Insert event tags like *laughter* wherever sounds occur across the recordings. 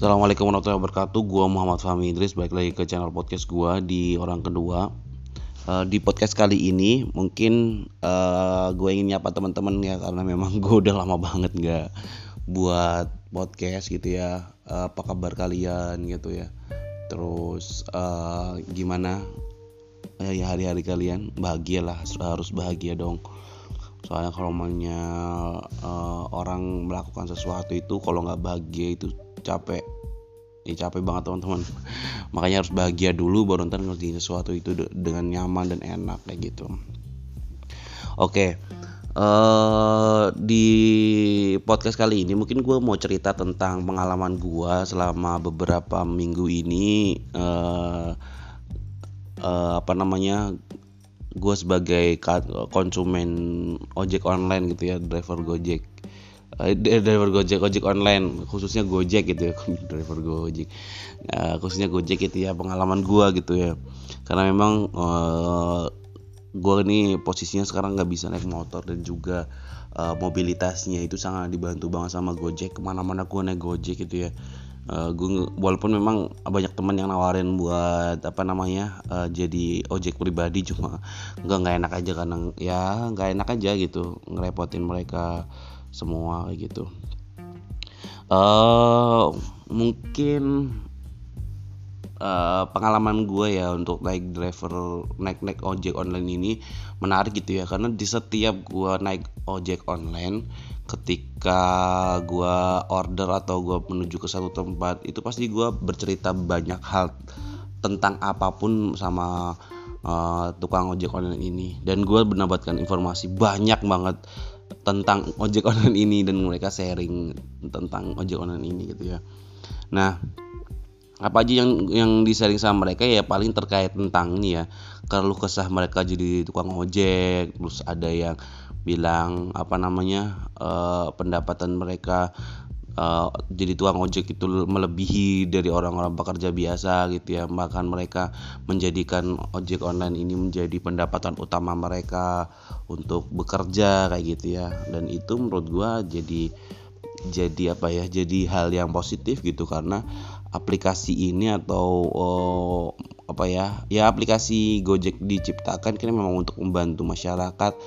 Assalamualaikum warahmatullahi wabarakatuh. Gua Muhammad Fahmi Idris balik lagi ke channel podcast gua di orang kedua. Uh, di podcast kali ini mungkin uh, gue ingin nyapa teman-teman ya karena memang gue udah lama banget nggak buat podcast gitu ya. Uh, apa kabar kalian gitu ya? Terus gimana ya hari-hari kalian? Bahagia lah, harus bahagia dong soalnya kalau namanya uh, orang melakukan sesuatu itu kalau nggak bahagia itu capek. Ya capek banget teman-teman. *laughs* Makanya harus bahagia dulu baru ntar ngerjain sesuatu itu dengan nyaman dan enak kayak gitu. Oke Uh, di podcast kali ini mungkin gue mau cerita tentang pengalaman gue selama beberapa minggu ini uh, uh, apa namanya gue sebagai konsumen ojek online gitu ya driver gojek. Uh, driver Gojek ojek online khususnya Gojek gitu ya *laughs* driver Gojek. Uh, khususnya Gojek itu ya pengalaman gua gitu ya. Karena memang uh, gua ini posisinya sekarang nggak bisa naik motor dan juga uh, mobilitasnya itu sangat dibantu banget sama Gojek. Ke mana-mana gua naik Gojek gitu ya uh, gua walaupun memang banyak teman yang nawarin buat apa namanya uh, jadi ojek pribadi cuma nggak nggak enak aja karena ya nggak enak aja gitu ngerepotin mereka semua gitu. Uh, mungkin uh, pengalaman gue ya untuk naik driver naik naik ojek online ini menarik gitu ya karena di setiap gue naik ojek online ketika gue order atau gue menuju ke satu tempat itu pasti gue bercerita banyak hal tentang apa pun sama uh, tukang ojek online ini dan gue mendapatkan informasi banyak banget tentang *laughs* ojek online ini dan mereka sharing tentang ojek online ini gitu ya. Nah, apa aja yang yang disaring sama mereka ya paling terkait tentang ini ya kalau kesah mereka jadi tukang ojek terus ada yang bilang apa namanya uh, pendapatan mereka uh, jadi tukang ojek itu melebihi dari orang-orang pekerja biasa gitu ya. Bahkan mereka menjadikan ojek online ini menjadi pendapatan utama mereka untuk bekerja kayak gitu ya. Dan itu menurut gua jadi jadi apa ya jadi hal yang positif gitu. Karena aplikasi ini atau oh, apa ya ya aplikasi Gojek diciptakan kan memang untuk membantu masyarakat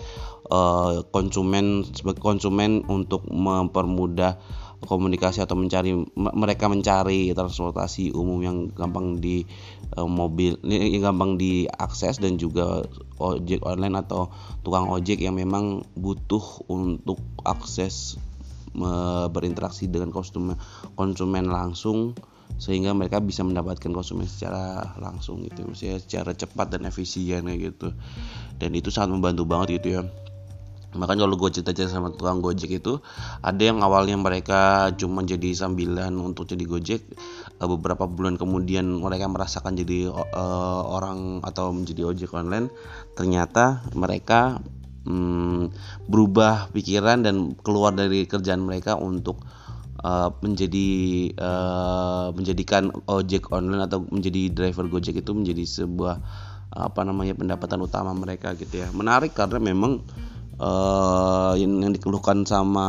uh, konsumen sebagai konsumen untuk mempermudah komunikasi atau mencari mereka mencari transportasi umum yang gampang di uh, mobil yang gampang diakses dan juga ojek online atau tukang ojek yang memang butuh untuk akses berinteraksi dengan konsumen konsumen langsung sehingga mereka bisa mendapatkan konsumen secara langsung gitu maksudnya secara cepat dan efisien gitu. Dan itu sangat membantu banget gitu ya Makanya kalau gue cerita-cerita sama tukang gojek itu ada yang awalnya mereka cuma jadi sambilan untuk jadi gojek eh, beberapa bulan kemudian mereka merasakan jadi uh, orang atau menjadi ojek online. Ternyata mereka um, berubah pikiran dan keluar dari kerjaan mereka untuk uh, menjadi uh, menjadikan ojek online atau menjadi driver gojek itu menjadi sebuah apa namanya pendapatan utama mereka gitu ya. Menarik karena memang uh, yang, dikeluhkan sama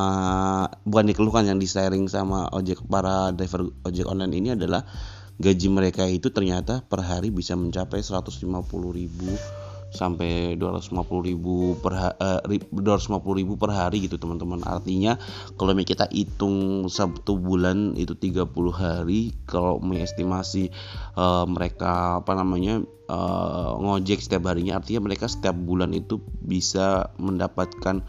bukan dikeluhkan yang di sama ojek para driver ojek online ini adalah gaji mereka itu ternyata per hari bisa mencapai 150 ribu sampai 250 ribu per uh, 250 ribu per hari gitu teman-teman. Artinya kalau kita hitung satu bulan itu 30 hari kalau mengestimasi uh, mereka apa namanya uh, ngojek setiap harinya artinya mereka setiap bulan itu bisa mendapatkan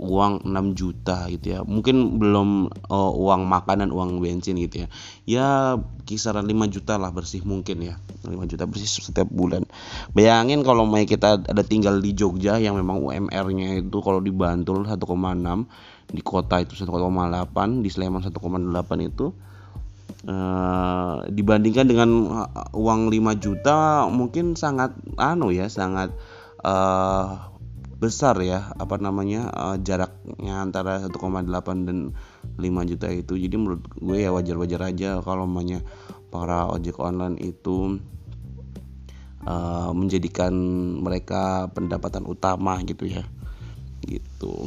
uang 6 juta gitu ya. Mungkin belum uh, uang makanan uang bensin gitu ya. Ya kisaran 5 juta lah bersih mungkin ya. 5 juta bersih setiap bulan. Bayangin kalau mau kita ada tinggal di Jogja yang memang UMR nya itu kalau di Bantul 1,6 di kota itu 1,8 di Sleman 1,8 itu uh, dibandingkan dengan uang 5 juta mungkin sangat anu ya sangat uh, besar ya apa namanya uh, jaraknya antara 1,8 dan 5 juta itu. Jadi menurut gue ya wajar-wajar aja kalau namanya para ojek online itu uh, menjadikan mereka pendapatan utama gitu ya. Gitu.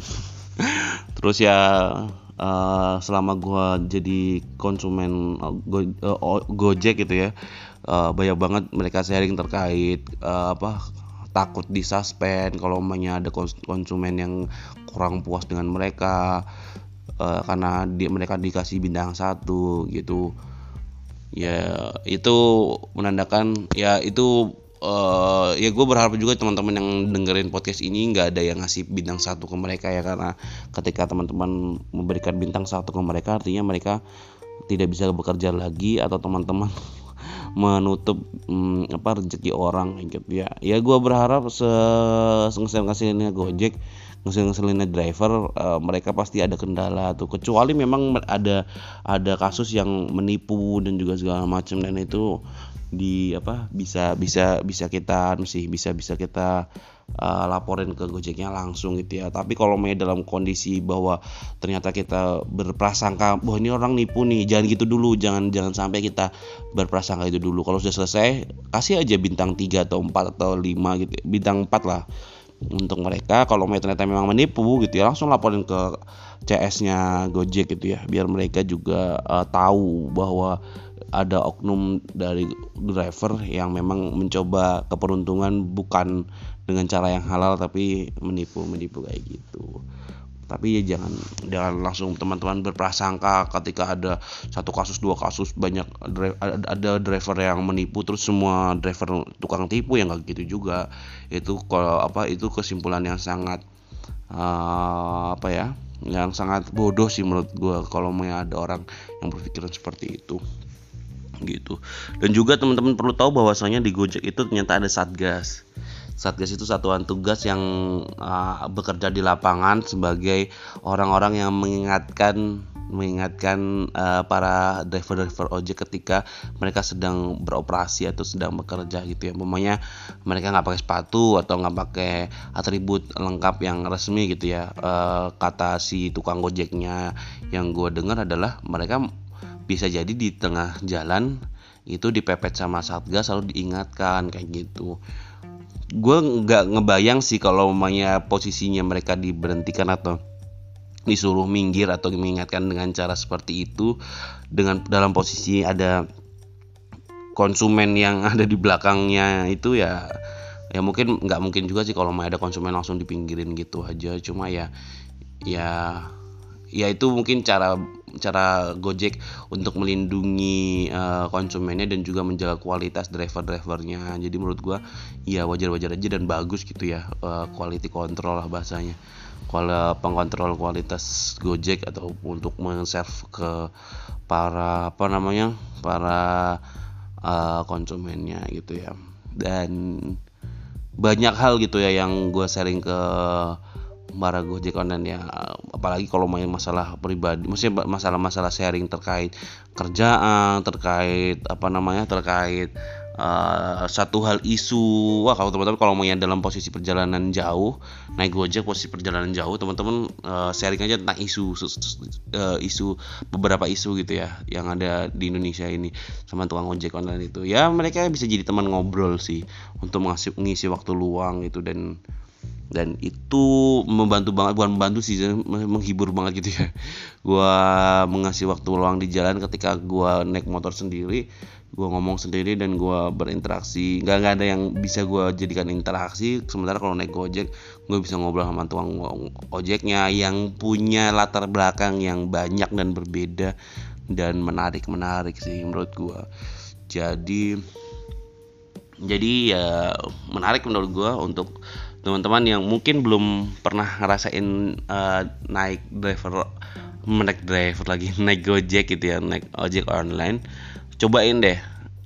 *laughs* Terus ya uh, selama gue jadi konsumen go, uh, Gojek gitu ya uh, banyak banget mereka sharing terkait uh, apa takut disuspend kalau umpamanya ada konsumen yang kurang puas dengan mereka uh, karena di, mereka dikasih bintang satu gitu. Ya itu menandakan ya itu uh, ya gue berharap juga teman-teman yang dengerin podcast ini nggak ada yang ngasih bintang satu ke mereka ya karena ketika teman-teman memberikan bintang satu ke mereka artinya mereka tidak bisa bekerja lagi atau teman-teman menutup hmm, apa rezeki orang gitu ya. Ya gue berharap se ngeselin ngeselinnya Gojek ngeselin ngeselinnya driver uh, mereka pasti ada kendala tuh. Kecuali memang ada ada kasus yang menipu dan juga segala macam dan itu di apa bisa bisa bisa kita anu sih bisa bisa kita uh, laporin ke Gojeknya langsung gitu ya. Tapi kalau main dalam kondisi bahwa ternyata kita berprasangka bahwa ini orang nipu nih, jangan gitu dulu, jangan jangan sampai kita berprasangka itu dulu. Kalau sudah selesai, kasih aja bintang 3 atau 4 atau 5 gitu. Bintang 4 lah untuk mereka kalau ternyata memang menipu gitu ya langsung laporin ke CS-nya Gojek gitu ya biar mereka juga uh, tahu bahwa ada oknum dari driver yang memang mencoba keperuntungan bukan dengan cara yang halal tapi menipu menipu kayak gitu. Tapi ya jangan jangan langsung teman-teman berprasangka ketika ada satu kasus dua kasus banyak ada driver yang menipu terus semua driver tukang tipu yang nggak gitu juga. Itu kalau apa itu kesimpulan yang sangat uh, apa ya yang sangat bodoh sih menurut gue kalau ada orang yang berpikiran seperti itu gitu dan juga teman-teman perlu tahu bahwasanya di Gojek itu ternyata ada satgas Satgas itu satuan tugas yang uh, bekerja di lapangan sebagai orang-orang yang mengingatkan mengingatkan uh, para driver-driver ojek ketika mereka sedang beroperasi atau sedang bekerja gitu ya. Pokoknya mereka nggak pakai sepatu atau nggak pakai atribut lengkap yang resmi gitu ya. Uh, kata si tukang gojeknya yang gue dengar adalah mereka bisa jadi di tengah jalan itu dipepet sama satgas lalu diingatkan kayak gitu. Gue nggak ngebayang sih kalau umumnya posisinya mereka diberhentikan atau disuruh minggir atau mengingatkan dengan cara seperti itu dengan dalam posisi ada konsumen yang *laughs* ada di belakangnya itu ya ya mungkin nggak mungkin juga sih kalau ada konsumen langsung dipinggirin gitu aja. Cuma ya ya ya itu mungkin cara cara Gojek untuk melindungi uh, konsumennya dan juga menjaga kualitas driver-drivernya. Jadi menurut gua ya wajar-wajar aja dan bagus gitu ya uh, quality control lah bahasanya. Kalau pengkontrol kualitas Gojek atau untuk men-serve ke para apa namanya para uh, konsumennya gitu ya. Dan banyak hal gitu ya yang gue sharing ke para Gojek online ya. Apalagi kalau main masalah pribadi maksudnya masalah-masalah sharing terkait kerjaan terkait apa namanya terkait uh, satu hal isu. Wah kalau teman-teman kalau yang dalam posisi perjalanan jauh naik gojek posisi perjalanan jauh teman-teman uh, sharing aja tentang isu uh, isu beberapa isu gitu ya yang ada di Indonesia ini sama tukang ojek online itu. Ya mereka bisa jadi teman ngobrol sih untuk mengisi, mengisi waktu luang itu dan dan itu membantu banget bukan membantu sih menghibur banget gitu ya. *laughs* Gua mengasih waktu luang di jalan ketika gua naik motor sendiri gua ngomong sendiri dan gua berinteraksi. Nggak nggak ada yang bisa gua jadikan interaksi. Sementara kalau naik gojek gue bisa ngobrol sama tukang ojeknya yang punya latar belakang yang banyak dan berbeda dan menarik menarik sih menurut gua. Jadi jadi ya menarik menurut gua untuk teman-teman yang mungkin belum pernah ngerasain uh, naik driver naik driver lagi *laughs* naik gojek gitu ya naik ojek online cobain deh.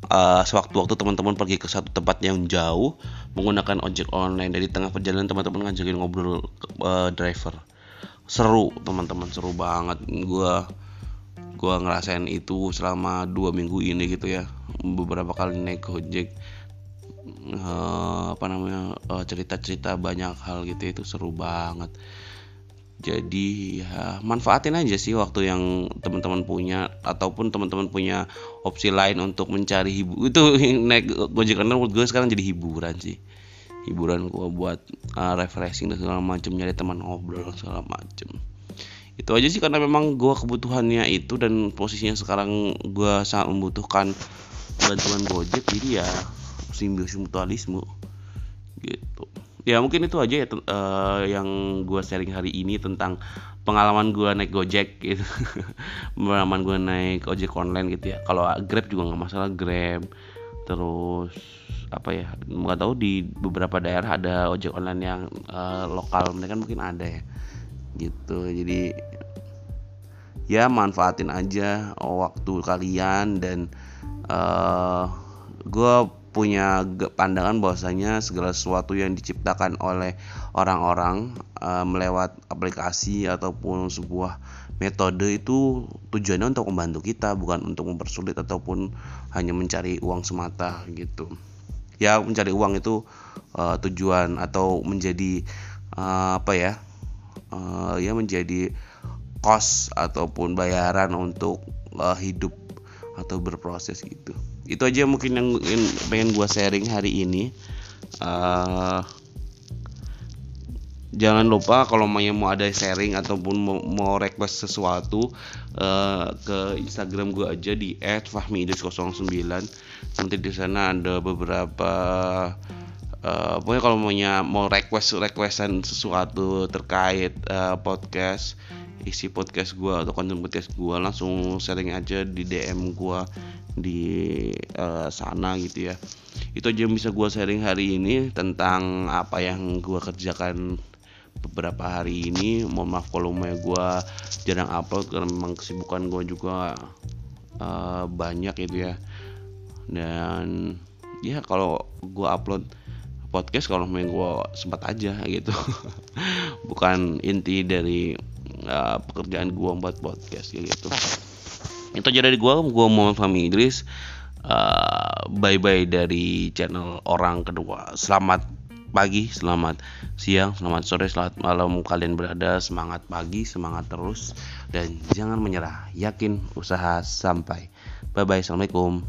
Uh, sewaktu-waktu teman-teman pergi ke satu tempat yang jauh menggunakan ojek online. Dari tengah perjalanan teman-teman ngajakin ngobrol uh, driver. Seru teman-teman seru banget. Gue gue ngerasain itu selama dua minggu ini gitu ya. Beberapa kali naik gojek uh, apa namanya uh, cerita-cerita banyak hal gitu itu seru banget. Jadi ya manfaatin aja sih waktu yang teman-teman punya ataupun teman-teman punya opsi lain untuk mencari hibu itu *laughs* naik gojek karena menurut gue sekarang jadi hiburan sih. Hiburan gue buat uh, refreshing dan segala macam nyari teman ngobrol segala macam itu aja sih karena memang gue kebutuhannya itu dan posisinya sekarang gue sangat membutuhkan bantuan Gojek. Jadi ya simbiosis mutualisme gitu. Ya mungkin itu aja ya uh, yang gue sharing hari ini tentang pengalaman gue naik Gojek gitu. *laughs* Pengalaman gue naik ojek online gitu ya. Kalau Grab juga nggak masalah Grab. Terus apa ya nggak tahu di beberapa daerah ada ojek online yang uh, lokal. Mereka mungkin ada ya. Gitu. Jadi ya manfaatin aja waktu kalian dan uh, eh, gue punya pandangan bahwasanya segala sesuatu yang diciptakan oleh orang-orang uh, melewat aplikasi ataupun sebuah metode itu tujuannya untuk membantu kita bukan untuk mempersulit ataupun hanya mencari uang semata gitu. Ya mencari uang itu uh, tujuan atau menjadi uh, apa ya uh, ya menjadi kos ataupun bayaran untuk uh, hidup atau berproses gitu itu aja mungkin yang, pengen gue sharing hari ini. Uh, jangan lupa kalau mau mau ada sharing ataupun mau, request sesuatu uh, ke Instagram gue aja di @fahmidis09 nanti di sana ada beberapa uh, pokoknya kalau maunya mau request requestan sesuatu terkait uh, podcast isi podcast gue atau konten podcast gue langsung sharing aja di DM gue di uh, sana gitu ya. Itu aja yang bisa gue sharing hari ini tentang apa yang gue kerjakan beberapa hari ini. Mohon maaf kalau gue jarang upload karena memang kesibukan gue juga uh, banyak gitu ya. Dan ya kalau gue upload podcast kalau memang gue sempat aja gitu. *laughs* Bukan inti dari uh, pekerjaan gue buat podcast gitu. Itu aja dari gue gue mau Fahmi Idris. Uh, bye bye dari channel orang kedua. Selamat pagi selamat siang selamat sore selamat malam. Kalian berada semangat pagi semangat terus. Dan jangan menyerah yakin usaha sampai. Bye bye assalamualaikum